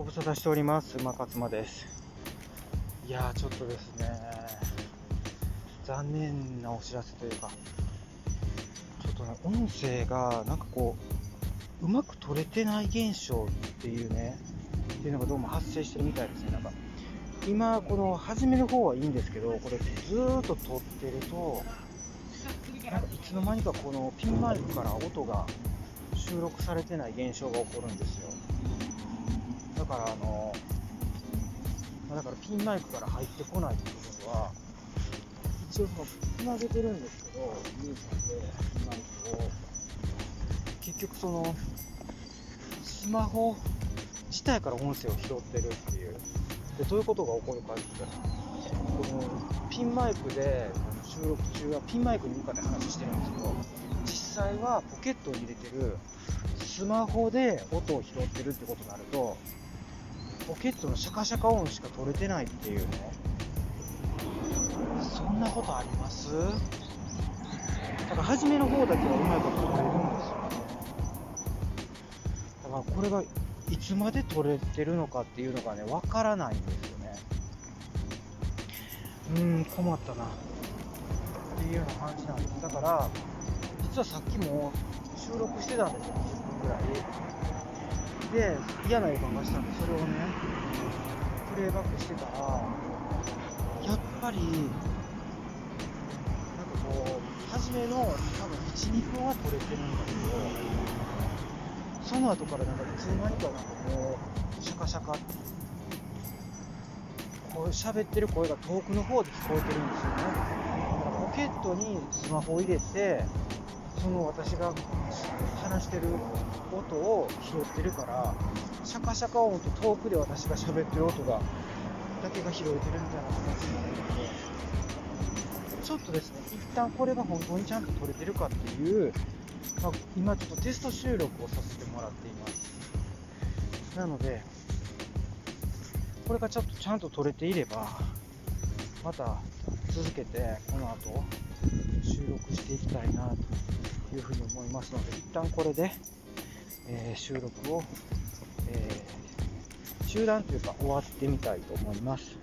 ご無沙汰しております。馬勝間です。いやーちょっとですね。残念なお知らせというかちょっとね音声がなんかこううまく取れてない現象っていうねっていうのがどうも発生してるみたいですね。なんか今この初めの方はいいんですけどこれずーっと撮ってるとなんかいつの間にかこのピンマイクから音が収録されてない現象が起こるんですよ。からあのだからピンマイクから入ってこないっていうことは一応そのつなげてるんですけどユーザーでピンマイクを。結局そのスマホ自体から音声を拾ってるっていう。でどういうことが起こるかってこのピンマイクで収録中はピンマイクに向かって話してるんですけど実際はポケットに入れてるスマホで音を拾ってるってことになるとポケットのシャカシャカ音しか取れてないっていうね。そんなことあります？だから初めの方だけはうまいこと取れるんですよね。だからこれがいつまで取れてるのかっていうのがねわからないんですよね。うん困ったな。っていうような感じなんです。だから実はさっきも収録してたんですよ10分ぐらい。で嫌な予感がしたんでそれをねプレイバックしてたらやっぱりなんかこう初めの多分12分は撮れてるんだけどその後からなんかいつの間にかなんかもうシャカシャカってこう喋ってる声が遠くの方で聞こえてるんですよね。だからポケットにスマホを入れてその私が話してる音を拾ってるからシャカシャカ音と遠くで私が喋ってる音がだけが拾えてるみたいな形になるのでちょっとですね一旦これが本当にちゃんと撮れてるかっていう、まあ、今ちょっとテスト収録をさせてもらっています。なのでこれがちょっとちゃんと撮れていればまた続けてこの後収録していきたいなというふうに思いますので一旦これで、えー収録を、えー中断というか終わってみたいと思います。